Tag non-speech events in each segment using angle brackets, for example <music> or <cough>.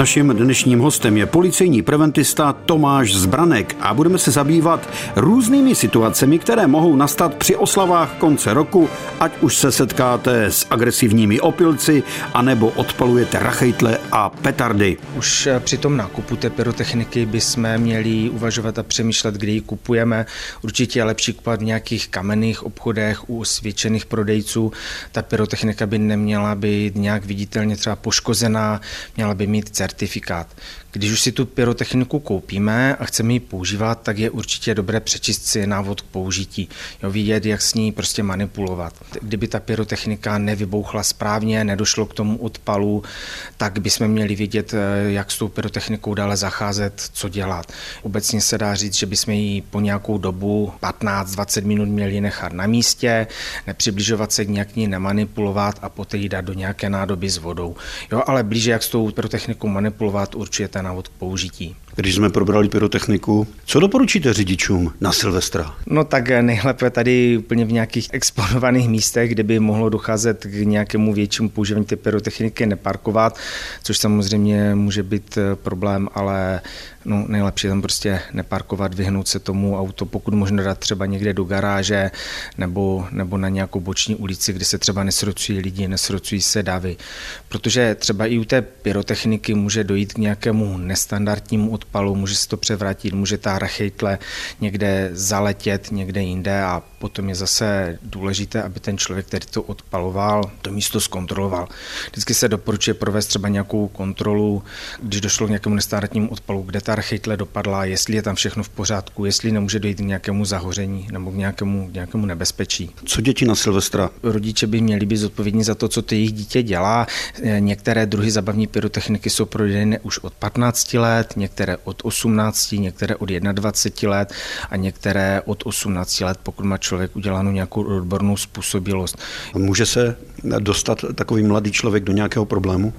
Naším dnešním hostem je policejní preventista Tomáš Zbranek a budeme se zabývat různými situacemi, které mohou nastat při oslavách konce roku, ať už se setkáte s agresivními opilci, anebo odpalujete rachejtle a petardy. Už eh, při tom nákupu té pyrotechniky bychom měli uvažovat a přemýšlet, kdy ji kupujeme. Určitě je lepší kupovat v nějakých kamenných obchodech u osvědčených prodejců. Ta pyrotechnika by neměla být nějak viditelně třeba poškozená, měla by mít certifikát. Když už si tu pyrotechniku koupíme a chceme ji používat, tak je určitě dobré přečíst si návod k použití. Jo, vidět, jak s ní prostě manipulovat. Kdyby ta pyrotechnika nevybouchla správně, nedošlo k tomu odpalu, tak bychom měli vědět, eh, jak s tou pyrotechnikou dále zacházet, co dělat. Obecně se dá říct, že bychom ji po nějakou dobu 15-20 minut měli nechat na místě, nepřibližovat se k nějak ní nemanipulovat a poté ji dát do nějaké nádoby s vodou. Jo, ale blíže, jak s tou pyrotechnikou manipulovat, určitě návod k použití. Když jsme probrali pyrotechniku, co doporučíte řidičům na Silvestra? No tak nejlépe tady úplně v nějakých <laughs> exponovaných místech, kde by mohlo docházet k nějakému většímu používání té pyrotechniky, neparkovat, což samozřejmě může být eh, problém, ale no, nejlepší tam prostě neparkovat, vyhnout se tomu auto, pokud možno dát třeba někde do garáže nebo, nebo na nějakou boční ulici, kde se třeba nesrocují lidi, nesrocují se davy. Protože třeba i u té pyrotechniky může dojít k nějakému nestandardnímu odpalu, může se to převrátit, může ta rachejtle někde zaletět, někde jinde a potom je zase důležité, aby ten člověk, který to odpaloval, to místo zkontroloval. Vždycky se doporučuje provést třeba nějakou kontrolu, když došlo k nějakému nestandardnímu odpalu, kde rachejtle dopadla, jestli je tam všechno v pořádku, jestli nemůže dojít k nějakému zahoření nebo k nějakému, k nějakému nebezpečí. Co děti na Silvestra? Rodiče by měli být zodpovědní za to, co to jejich dítě dělá. Některé druhy zabavní pyrotechniky jsou prodejné už od 15 let, některé od 18, některé od 21 let a některé od 18 let, pokud má člověk udělanou nějakou odbornou způsobilost. Může se dostat takový mladý člověk do nějakého problému?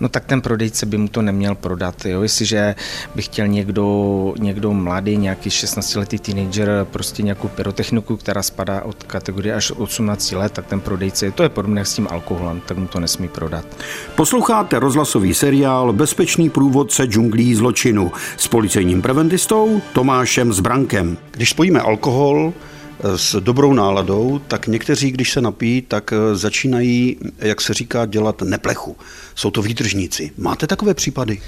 No tak ten prodejce by mu to neměl prodat. Jo? Jestliže by chtěl někdo, někdo mladý, nějaký 16-letý teenager, prostě nějakou pyrotechniku, která spadá od kategorie až 18 let, tak ten prodejce, to je podobné s tím alkoholem, tak mu to nesmí prodat. Posloucháte rozhlasový seriál Bezpečný průvodce džunglí zločinu s policejním preventistou Tomášem Zbrankem. Když spojíme alkohol, s dobrou náladou, tak někteří, když se napíjí, tak eh, začínají, jak se říká, dělat neplechu. Jsou to výtržníci. Máte takové případy?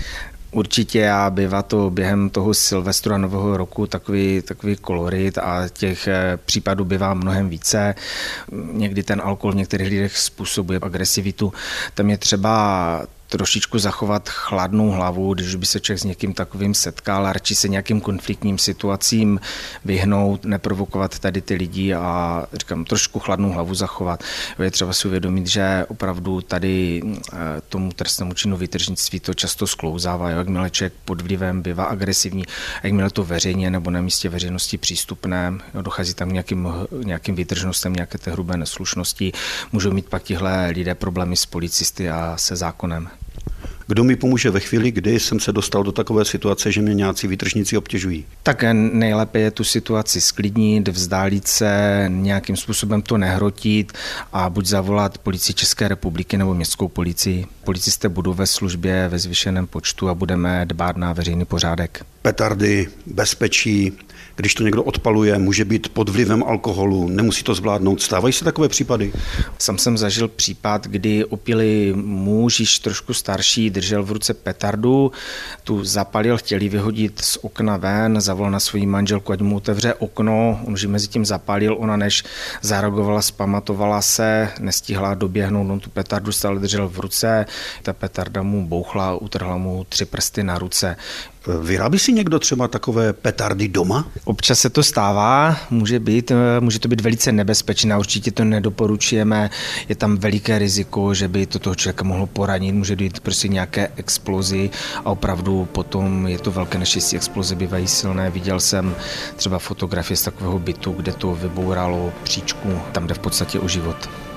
Určitě a bývá to během toho Silvestru a Nového roku takový, takový kolorit a těch eh, případů bývá mnohem více. Někdy ten alkohol v některých lidech způsobuje agresivitu. Tam je třeba trošičku zachovat chladnou hlavu, když by se člověk s někým takovým setkal a radši se nějakým konfliktním situacím vyhnout, neprovokovat tady ty lidi a říkám, trošku chladnou hlavu zachovat. Je třeba si uvědomit, že opravdu tady eh, tomu trestnému činu vytržnictví to často sklouzává. Jakmile člověk pod vlivem bývá agresivní, jakmile to veřejně nebo na místě veřejnosti přístupné, dochází tam nějakým, nějakým vytržnostem, nějaké té hrubé neslušnosti, můžou mít pak tihle lidé problémy s policisty a se zákonem. Kdo mi pomůže ve chvíli, kdy jsem se dostal do takové situace, že mě nějací výtržníci obtěžují? Tak nejlépe je tu situaci sklidnit, vzdálit se, nějakým způsobem to nehrotit a buď zavolat policii České republiky nebo městskou policii. Policisté budou ve službě ve zvyšeném počtu a budeme dbát na veřejný pořádek. Petardy, bezpečí, když to někdo odpaluje, může být pod vlivem alkoholu, nemusí to zvládnout. Stávají se takové případy? Sam jsem zažil případ, kdy opilý muž, již trošku starší, držel v ruce petardu, tu zapalil, chtěli vyhodit z okna ven, zavolal na svoji manželku, ať mu otevře okno, on už mezi tím zapalil, ona než zareagovala, spamatovala se, nestihla doběhnout, on tu petardu stále držel v ruce, ta petarda mu bouchla, utrhla mu tři prsty na ruce. Vyrábí někdo třeba takové petardy doma? Občas se to stává, může být, může to být velice nebezpečné, určitě to nedoporučujeme, je tam veliké riziko, že by to toho člověka mohlo poranit, může dojít prostě nějaké explozi a opravdu potom je to velké neštěstí, exploze bývají silné. Viděl jsem třeba fotografie z takového bytu, kde to vybouralo příčku, tam jde v podstatě o život.